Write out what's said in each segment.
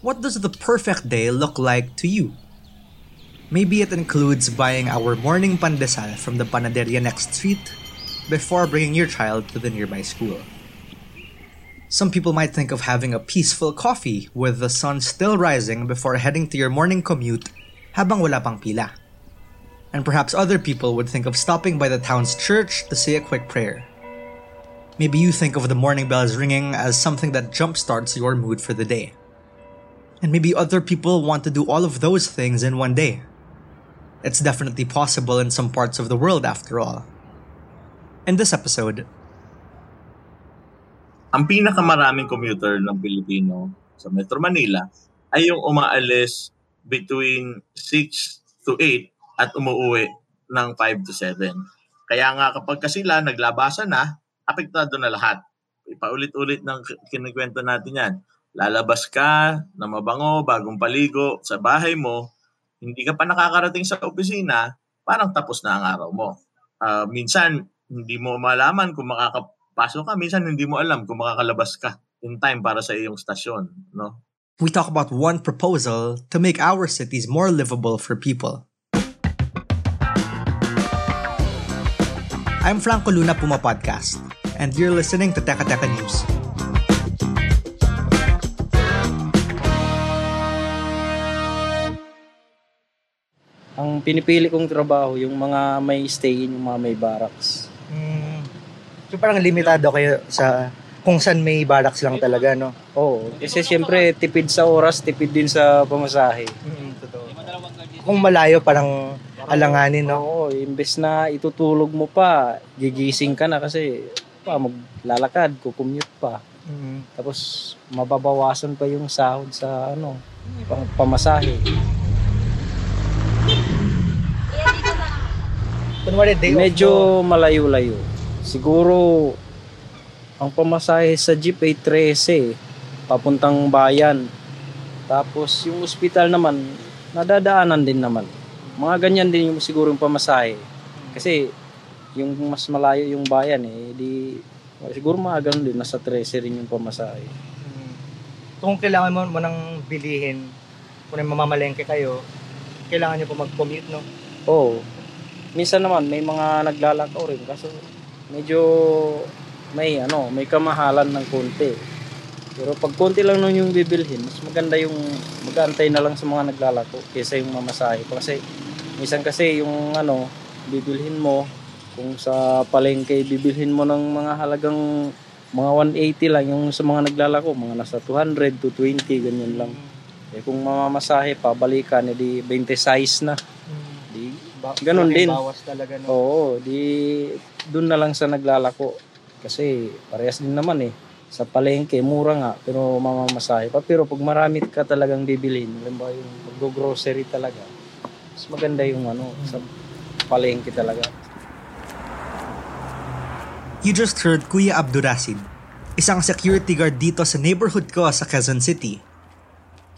What does the perfect day look like to you? Maybe it includes buying our morning pandesal from the panaderia next street before bringing your child to the nearby school. Some people might think of having a peaceful coffee with the sun still rising before heading to your morning commute habang wala pang pila. And perhaps other people would think of stopping by the town's church to say a quick prayer. Maybe you think of the morning bells ringing as something that jumpstarts your mood for the day. And maybe other people want to do all of those things in one day. It's definitely possible in some parts of the world, after all. In this episode, ang pinakamaraming commuter ng Pilipino sa Metro Manila ay yung umaalis between 6 to 8 at umuwi ng 5 to 7. Kaya nga kapag sila naglabasan na, apektado na lahat. Ipaulit-ulit ng kinikwento natin yan. Lalabas ka na mabango, bagong paligo sa bahay mo, hindi ka pa nakakarating sa opisina, parang tapos na ang araw mo. Uh, minsan, hindi mo malaman kung makakapasok ka. Minsan, hindi mo alam kung makakalabas ka in time para sa iyong stasyon. No? We talk about one proposal to make our cities more livable for people. I'm Franco Luna Puma Podcast, and you're listening to Teka Teka News. Ang pinipili kong trabaho, yung mga may stay in, yung mga may barracks. Mm. So parang limitado kayo sa kung saan may barracks lang talaga, no? Oo. Kasi siyempre, tipid sa oras, tipid din sa pamasahe. Mm, totoo. Kung malayo, parang alanganin, no? Oo, imbes na itutulog mo pa, gigising ka na kasi pa maglalakad, kukumute pa. Mm. Tapos mababawasan pa yung sahod sa ano, pamasahe. Kunwari, day off. Medyo malayo-layo. Siguro ang pamasahe sa jeep ay 13 papuntang bayan. Tapos yung ospital naman nadadaanan din naman. Mga ganyan din yung siguro yung pamasahe. Kasi yung mas malayo yung bayan eh, di siguro mga ganun din nasa 13 rin yung pamasahe. Mm. Kung kailangan mo, mo nang bilihin, kung mamamalengke kayo, kailangan nyo po mag-commute, no? Oo. Minsan naman may mga naglalakaw rin kaso medyo may ano, may kamahalan ng konti. Pero pag konti lang nung yung bibilhin, mas maganda yung mag-aantay na lang sa mga naglalako kaysa yung mamasahe. Kasi minsan kasi yung ano, bibilhin mo kung sa palengke bibilhin mo ng mga halagang mga 180 lang yung sa mga naglalako, mga nasa 200 to 20 ganyan lang. Eh kung mamamasahe pa balikan edi 20 size na. Ba- Ganon malaking din. Bawas talaga, no? Oo, di doon na lang sa naglalako. Kasi parehas din naman eh. Sa palengke, mura nga, pero mamamasahe pa. Pero pag marami ka talagang bibilin, halimbawa yung mag-grocery talaga, mas maganda yung ano, sa palengke talaga. You just heard Kuya Abdurasid, isang security guard dito sa neighborhood ko sa Quezon City.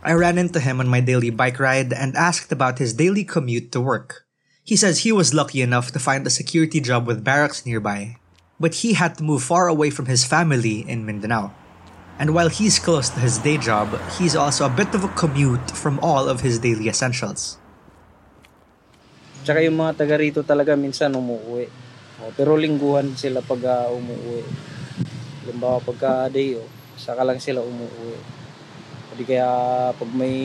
I ran into him on my daily bike ride and asked about his daily commute to work. He says he was lucky enough to find a security job with barracks nearby, but he had to move far away from his family in Mindanao. And while he's close to his day job, he's also a bit of a commute from all of his daily essentials. Tsaka yung mga taga rito talaga minsan umuwi. O, pero lingguhan sila pag ah, umuwi. Halimbawa pagka day o, saka lang sila umuwi. Di kaya pag may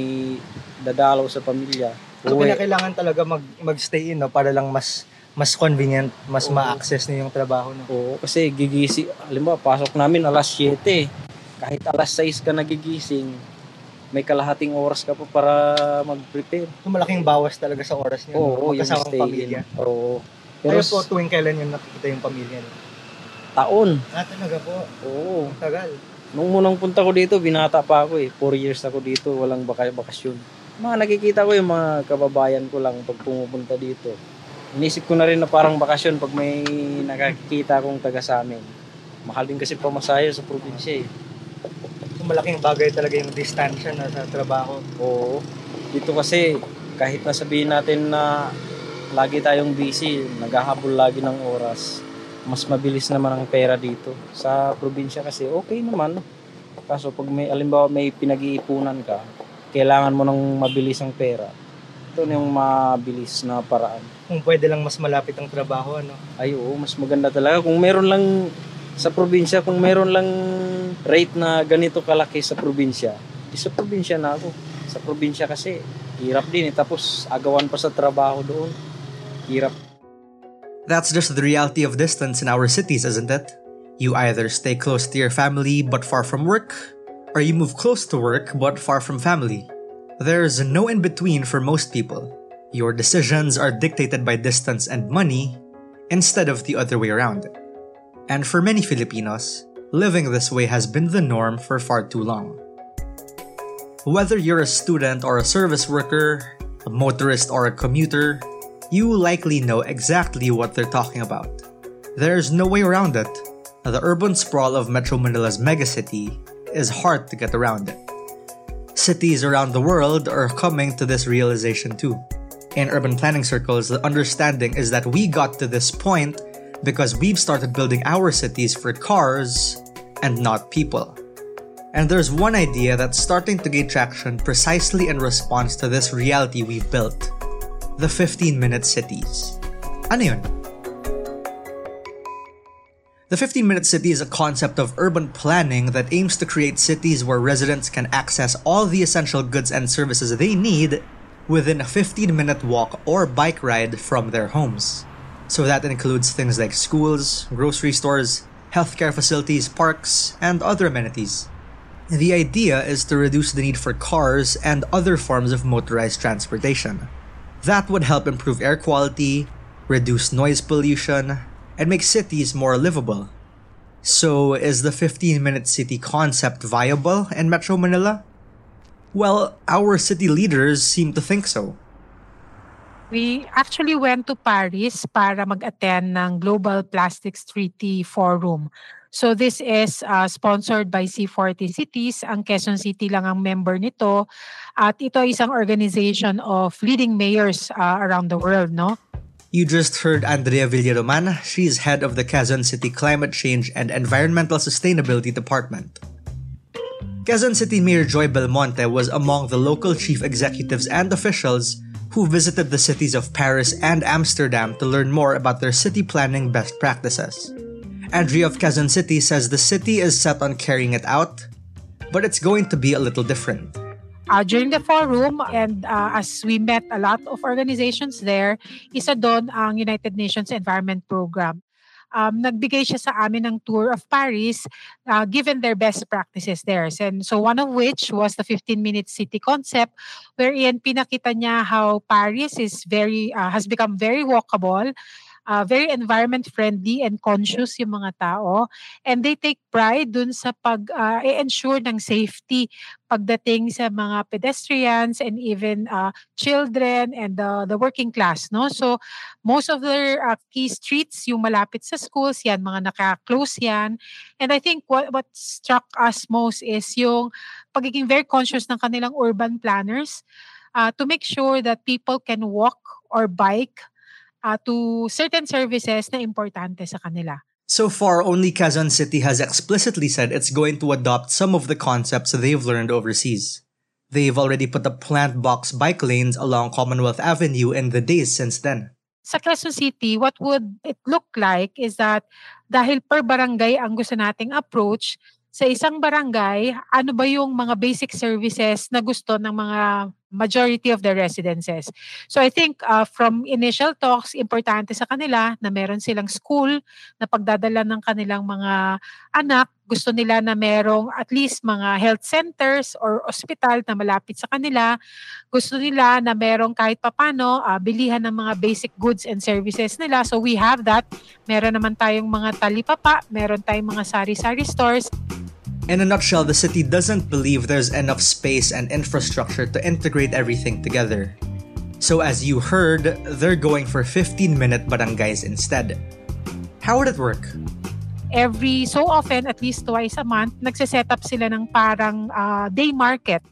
dadalaw sa pamilya, So, uwi. kailangan talaga mag, mag-stay in, no? Para lang mas mas convenient, mas Oo. ma-access niyo yung trabaho, no? Oo, kasi gigising, halimbawa, pasok namin alas 7. Kahit alas 6 ka nagigising, may kalahating oras ka pa para mag-prepare. So, malaking bawas talaga sa oras niyo, Oo, no? yung Magkasamang stay pamilya. in. Oo. Pero Pero po, tuwing kailan yung nakikita yung pamilya niyo? taon. Ah, talaga po. Oo. Ang tagal. Nung munang punta ko dito, binata pa ako eh. Four years ako dito, walang baka bakasyon. Mga nakikita ko yung mga kababayan ko lang pag pumupunta dito. Inisip ko na rin na parang bakasyon pag may nakakita akong taga sa amin. Mahal din kasi pamasahe sa probinsya eh. Malaking bagay talaga yung distansya na sa trabaho. Oo. Dito kasi, kahit na sabihin natin na lagi tayong busy, naghahabol lagi ng oras, mas mabilis naman ang pera dito. Sa probinsya kasi, okay naman. Kaso pag may, alimbawa may pinag-iipunan ka, kailangan mo ng mabilis ang pera. Ito na yung mabilis na paraan. Kung pwede lang mas malapit ang trabaho, ano? Ay oo, mas maganda talaga. Kung meron lang sa probinsya, kung meron lang rate na ganito kalaki sa probinsya, di sa probinsya na ako. Sa probinsya kasi, hirap din eh. Tapos agawan pa sa trabaho doon. Hirap. That's just the reality of distance in our cities, isn't it? You either stay close to your family but far from work, or you move close to work but far from family. There's no in between for most people. Your decisions are dictated by distance and money instead of the other way around. And for many Filipinos, living this way has been the norm for far too long. Whether you're a student or a service worker, a motorist or a commuter, you likely know exactly what they're talking about. There's no way around it. The urban sprawl of Metro Manila's megacity is hard to get around it. Cities around the world are coming to this realization too. In urban planning circles, the understanding is that we got to this point because we've started building our cities for cars and not people. And there's one idea that's starting to gain traction precisely in response to this reality we've built the 15 minute cities. Ano yun? The 15 minute city is a concept of urban planning that aims to create cities where residents can access all the essential goods and services they need within a 15 minute walk or bike ride from their homes. So that includes things like schools, grocery stores, healthcare facilities, parks, and other amenities. The idea is to reduce the need for cars and other forms of motorized transportation. That would help improve air quality, reduce noise pollution, and make cities more livable. So, is the 15 minute city concept viable in Metro Manila? Well, our city leaders seem to think so. We actually went to Paris para mag-attend ng Global Plastics Treaty Forum. So this is uh, sponsored by C40 Cities. Ang Quezon City lang ang member nito. At ito ay isang organization of leading mayors uh, around the world, no? You just heard Andrea Villaroman. She's head of the Quezon City Climate Change and Environmental Sustainability Department. Quezon City Mayor Joy Belmonte was among the local chief executives and officials who visited the cities of Paris and Amsterdam to learn more about their city planning best practices. Andrea of Quezon City says the city is set on carrying it out, but it's going to be a little different. Uh, during the forum and uh, as we met a lot of organizations there, isa doon ang United Nations Environment Program. Um, nagbigay siya sa amin ng tour of Paris uh, given their best practices there. And so one of which was the 15-minute city concept wherein pinakita niya how Paris is very uh, has become very walkable, uh, very environment friendly and conscious yung mga tao. And they take pride dun sa pag uh, ensure ng safety pagdating sa mga pedestrians and even uh, children and the the working class no? So most of their uh, key streets yung malapit sa schools yan mga naka-close yan. And I think what what struck us most is yung pagiging very conscious ng kanilang urban planners uh, to make sure that people can walk or bike uh, to certain services na importante sa kanila. So far, only Quezon City has explicitly said it's going to adopt some of the concepts they've learned overseas. They've already put up plant box bike lanes along Commonwealth Avenue in the days since then. Sa Quezon City, what would it look like is that dahil per barangay ang gusto nating approach, sa isang barangay, ano ba yung mga basic services na gusto ng mga majority of the residences. So I think uh, from initial talks, importante sa kanila na meron silang school na pagdadala ng kanilang mga anak. Gusto nila na merong at least mga health centers or hospital na malapit sa kanila. Gusto nila na merong kahit papano uh, bilihan ng mga basic goods and services nila. So we have that. Meron naman tayong mga talipapa, meron tayong mga sari-sari stores. In a nutshell, the city doesn't believe there's enough space and infrastructure to integrate everything together. So, as you heard, they're going for 15 minute barangays instead. How would it work? Every so often, at least twice a month, nagsiset up sila ng parang uh, day market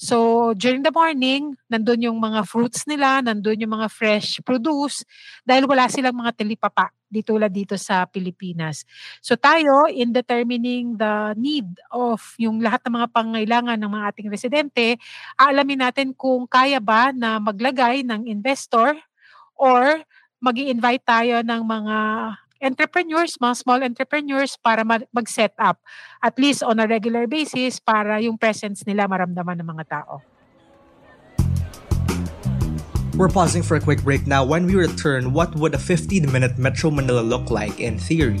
So, during the morning, nandun yung mga fruits nila, nandun yung mga fresh produce, dahil wala silang mga tilipapa dito la dito sa Pilipinas. So tayo, in determining the need of yung lahat ng mga pangailangan ng mga ating residente, aalamin natin kung kaya ba na maglagay ng investor or mag invite tayo ng mga entrepreneurs, mga small entrepreneurs para mag-set up at least on a regular basis para yung presence nila maramdaman ng mga tao. We're pausing for a quick break now. When we return, what would a 15-minute Metro Manila look like in theory?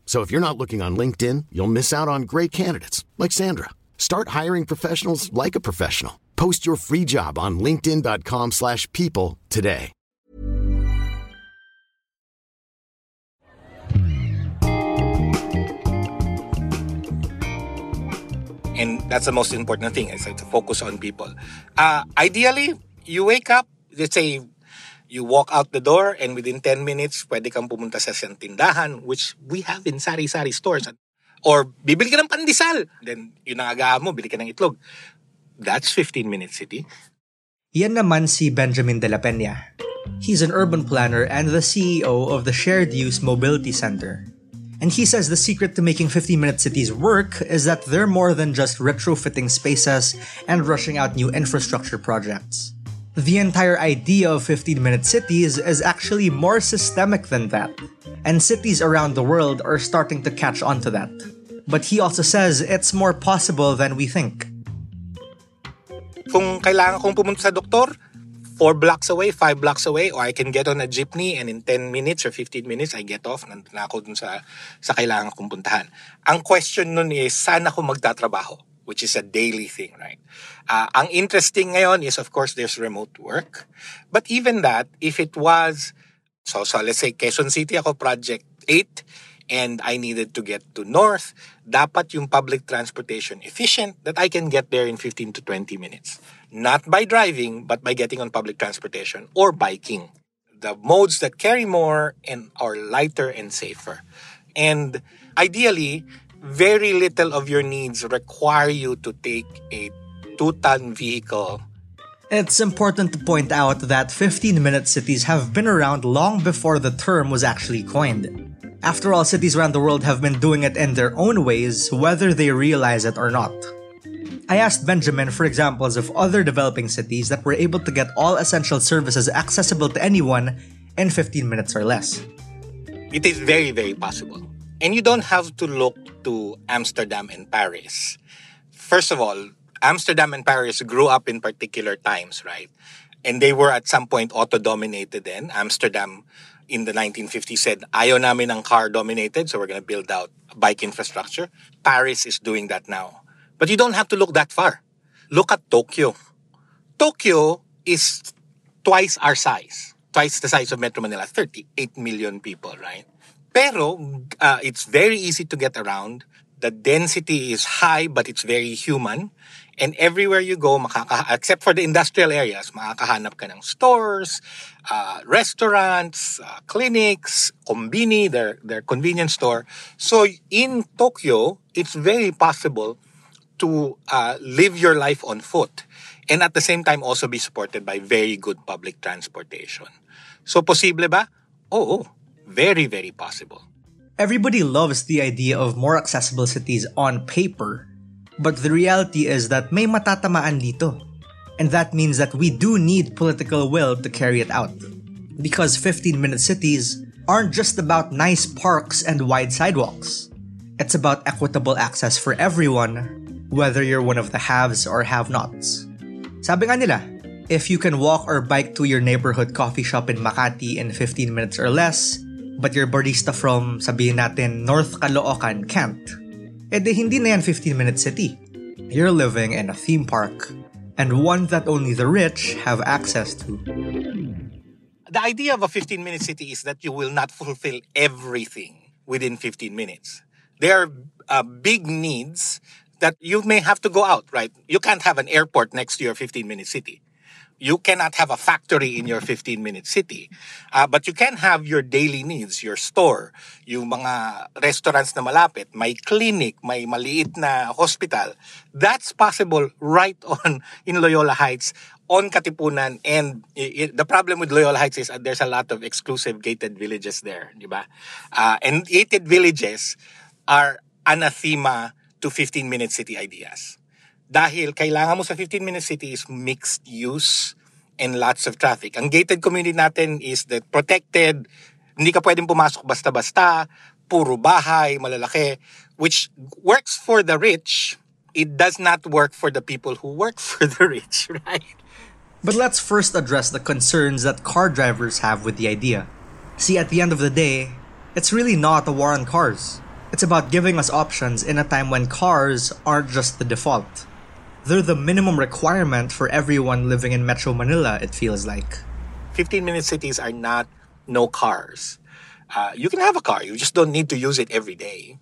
So if you're not looking on LinkedIn, you'll miss out on great candidates like Sandra. Start hiring professionals like a professional. Post your free job on linkedin.com/people today. And that's the most important thing is to focus on people. Uh, ideally, you wake up, let's say you walk out the door and within 10 minutes, pwede kang pumunta sa isang tindahan, which we have in sari-sari stores. Or bibili ka ng pandesal. Then, yun ang agahan mo, bili ka ng itlog. That's 15 minutes city. Yan naman si Benjamin de la Peña. He's an urban planner and the CEO of the Shared Use Mobility Center. And he says the secret to making 15 minute cities work is that they're more than just retrofitting spaces and rushing out new infrastructure projects. The entire idea of 15 minute cities is actually more systemic than that, and cities around the world are starting to catch on to that. But he also says it's more possible than we think. Kung kailangan kong pumunta sa doktor, 4 blocks away, 5 blocks away, or I can get on a jeepney and in 10 minutes or 15 minutes, I get off. Nandun na ako dun sa, sa kailangan kong puntahan. Ang question nun is, saan ako magtatrabaho? Which is a daily thing, right? Uh, ang interesting ngayon is, of course, there's remote work. But even that, if it was, so, so let's say Quezon City ako, project 8, and I needed to get to North, dapat yung public transportation efficient that I can get there in 15 to 20 minutes. Not by driving, but by getting on public transportation or biking. The modes that carry more and are lighter and safer. And ideally, very little of your needs require you to take a two-ton vehicle it's important to point out that 15 minute cities have been around long before the term was actually coined. After all, cities around the world have been doing it in their own ways, whether they realize it or not. I asked Benjamin for examples of other developing cities that were able to get all essential services accessible to anyone in 15 minutes or less. It is very, very possible. And you don't have to look to Amsterdam and Paris. First of all, Amsterdam and Paris grew up in particular times, right? And they were at some point auto dominated then. Amsterdam in the 1950s said, ayaw namin ng car dominated, so we're going to build out bike infrastructure. Paris is doing that now. But you don't have to look that far. Look at Tokyo. Tokyo is twice our size. Twice the size of Metro Manila, 38 million people, right? Pero uh, it's very easy to get around. The density is high, but it's very human. And everywhere you go, makaka except for the industrial areas, makakahanap ka ng stores, uh, restaurants, uh, clinics, kombini, their, their convenience store. So in Tokyo, it's very possible to uh, live your life on foot and at the same time also be supported by very good public transportation. So posible ba? Oo, very, very possible. Everybody loves the idea of more accessible cities on paper, but the reality is that may matatamaan dito. And that means that we do need political will to carry it out. Because 15-minute cities aren't just about nice parks and wide sidewalks. It's about equitable access for everyone, whether you're one of the haves or have-nots. Sabi nga nila, if you can walk or bike to your neighborhood coffee shop in Makati in 15 minutes or less, but your barista from, sabihin natin, North Caloocan can't, edi hindi na yan 15-minute city. You're living in a theme park, and one that only the rich have access to. The idea of a 15-minute city is that you will not fulfill everything within 15 minutes. There are uh, big needs that you may have to go out, right? You can't have an airport next to your 15-minute city. You cannot have a factory in your 15-minute city. Uh, but you can have your daily needs, your store, yung mga restaurants na malapit, may clinic, may maliit na hospital. That's possible right on in Loyola Heights, on Katipunan. And it, the problem with Loyola Heights is uh, there's a lot of exclusive gated villages there, di ba? Uh, and gated villages are anathema to 15-minute city ideas. Dahil kailangan mo sa 15-minute city is mixed use and lots of traffic. Ang gated community natin is the protected, hindi ka pwedeng pumasok basta-basta, puro bahay, malalaki, which works for the rich, it does not work for the people who work for the rich, right? But let's first address the concerns that car drivers have with the idea. See, at the end of the day, it's really not a war on cars. It's about giving us options in a time when cars aren't just the default. They're the minimum requirement for everyone living in Metro Manila, it feels like. 15 minute cities are not no cars. Uh, you can have a car, you just don't need to use it every day,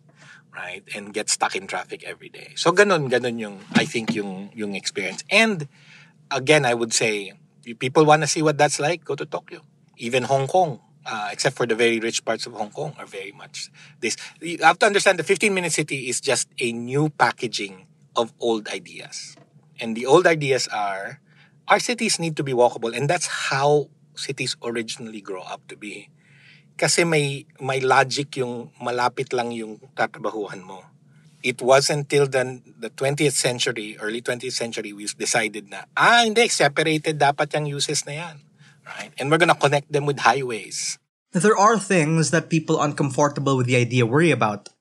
right? And get stuck in traffic every day. So ganon, ganon yung, I think yung, yung experience. And again, I would say, if people want to see what that's like, go to Tokyo. Even Hong Kong, uh, except for the very rich parts of Hong Kong, are very much this. You have to understand the 15 minute city is just a new packaging of old ideas. And the old ideas are our cities need to be walkable and that's how cities originally grow up to be. Kasi may may logic yung malapit lang yung tatrabahuhan mo. It was until then the 20th century, early 20th century, we decided na, ah, hindi, separated dapat yung uses na yan. Right? And we're gonna connect them with highways. There are things that people uncomfortable with the idea worry about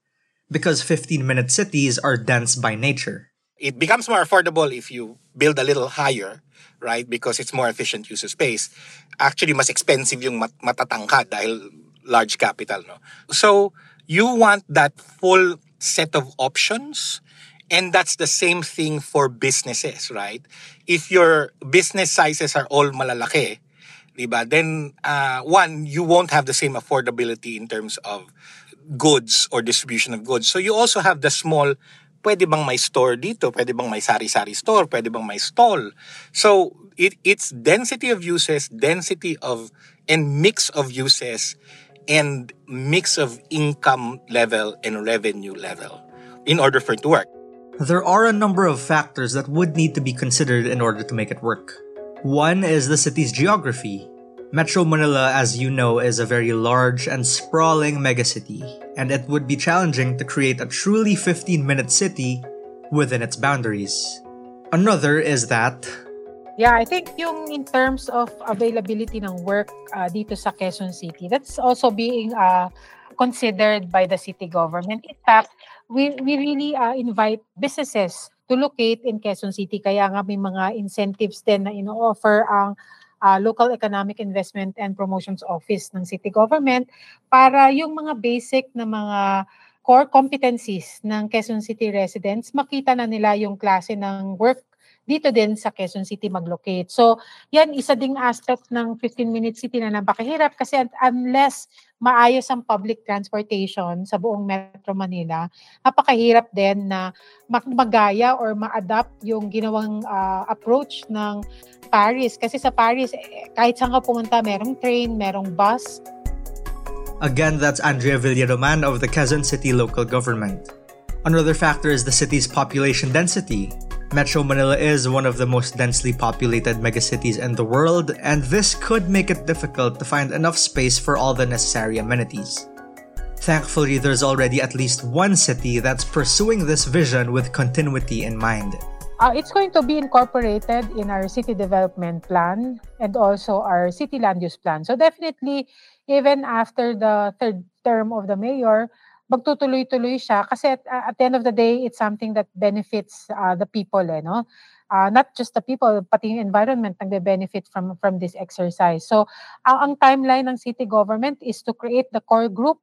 because 15-minute cities are dense by nature. It becomes more affordable if you build a little higher, right? Because it's more efficient use of space. Actually, mas expensive yung mat- matatangkad dahil large capital, no? So, you want that full set of options and that's the same thing for businesses, right? If your business sizes are all malalaki, diba, then uh, one, you won't have the same affordability in terms of goods or distribution of goods. So you also have the small, pwede bang may store dito? Pwede bang may sari-sari store? Pwede bang may stall? So it, it's density of uses, density of, and mix of uses, and mix of income level and revenue level in order for it to work. There are a number of factors that would need to be considered in order to make it work. One is the city's geography. Metro Manila, as you know, is a very large and sprawling megacity, and it would be challenging to create a truly 15 minute city within its boundaries. Another is that Yeah, I think yung in terms of availability ng work uh, dito sa Quezon City, that's also being uh, considered by the city government. In fact, we, we really uh, invite businesses to locate in Quezon City. Kaya nga may mga incentives din na ino-offer ang uh, Local Economic Investment and Promotions Office ng city government para yung mga basic na mga core competencies ng Quezon City residents, makita na nila yung klase ng work dito din sa Quezon City mag-locate. So, yan isa ding aspect ng 15-minute city na napakahirap kasi unless maayos ang public transportation sa buong Metro Manila, napakahirap din na magaya or ma-adapt yung ginawang uh, approach ng Paris. Kasi sa Paris, eh, kahit saan ka pumunta, merong train, merong bus. Again, that's Andrea Villaroman of the Quezon City Local Government. Another factor is the city's population density. Metro Manila is one of the most densely populated megacities in the world, and this could make it difficult to find enough space for all the necessary amenities. Thankfully, there's already at least one city that's pursuing this vision with continuity in mind. Uh, it's going to be incorporated in our city development plan and also our city land use plan. So definitely, even after the third term of the mayor, magtutuloy-tuloy siya kasi at, at the end of the day, it's something that benefits uh, the people, eh, no? Uh, not just the people, pati yung environment nagbe-benefit from from this exercise. So, ang, ang timeline ng city government is to create the core group.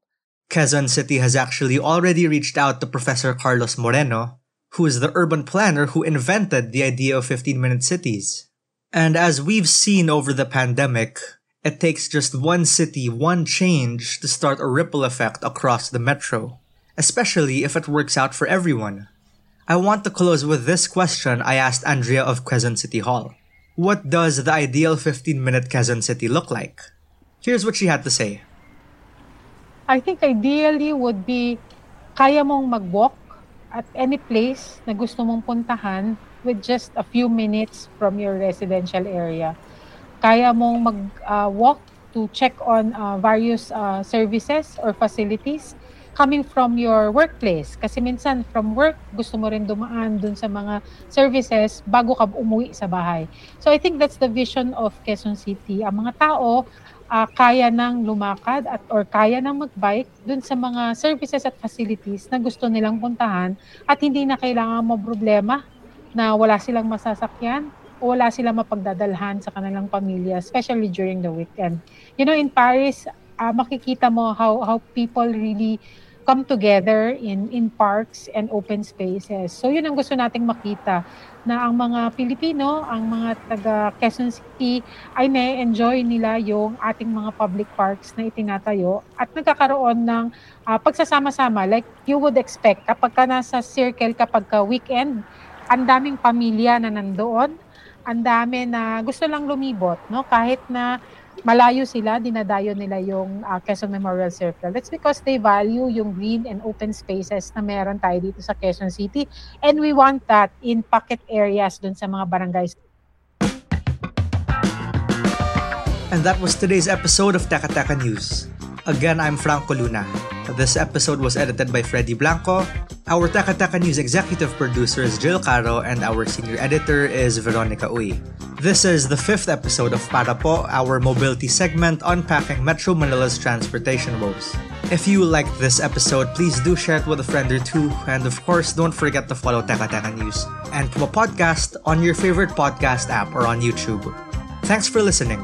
Quezon City has actually already reached out to Professor Carlos Moreno, who is the urban planner who invented the idea of 15-minute cities. And as we've seen over the pandemic, it takes just one city, one change to start a ripple effect across the metro, especially if it works out for everyone. I want to close with this question I asked Andrea of Quezon City Hall. What does the ideal 15 minute Quezon City look like? Here's what she had to say. I think ideally would be kaya mong mag-walk at any place na gusto mong puntahan with just a few minutes from your residential area kaya mong mag-walk uh, to check on uh, various uh, services or facilities coming from your workplace. Kasi minsan from work, gusto mo rin dumaan dun sa mga services bago ka umuwi sa bahay. So I think that's the vision of Quezon City. Ang mga tao, uh, kaya nang lumakad at or kaya nang magbike dun sa mga services at facilities na gusto nilang puntahan at hindi na kailangan mo problema na wala silang masasakyan wala sila mapagdadalhan sa kanilang pamilya, especially during the weekend. You know, in Paris, uh, makikita mo how how people really come together in in parks and open spaces. So yun ang gusto nating makita na ang mga Pilipino, ang mga taga Quezon City ay na-enjoy nila yung ating mga public parks na itinatayo at nagkakaroon ng uh, pagsasama-sama like you would expect kapag ka nasa circle kapag ka weekend, ang daming pamilya na nandoon ang dami na gusto lang lumibot, no? Kahit na malayo sila, dinadayo nila yung uh, Quezon Memorial Circle. That's because they value yung green and open spaces na meron tayo dito sa Quezon City. And we want that in pocket areas dun sa mga barangays. And that was today's episode of Teka News. Again, I'm Franco Luna. This episode was edited by Freddy Blanco. Our Taka Taka News executive producer is Jill Caro and our senior editor is Veronica Uy. This is the fifth episode of Para Po, our mobility segment unpacking Metro Manila's transportation woes. If you liked this episode, please do share it with a friend or two. And of course, don't forget to follow Taka Taka News and Puma Podcast on your favorite podcast app or on YouTube. Thanks for listening.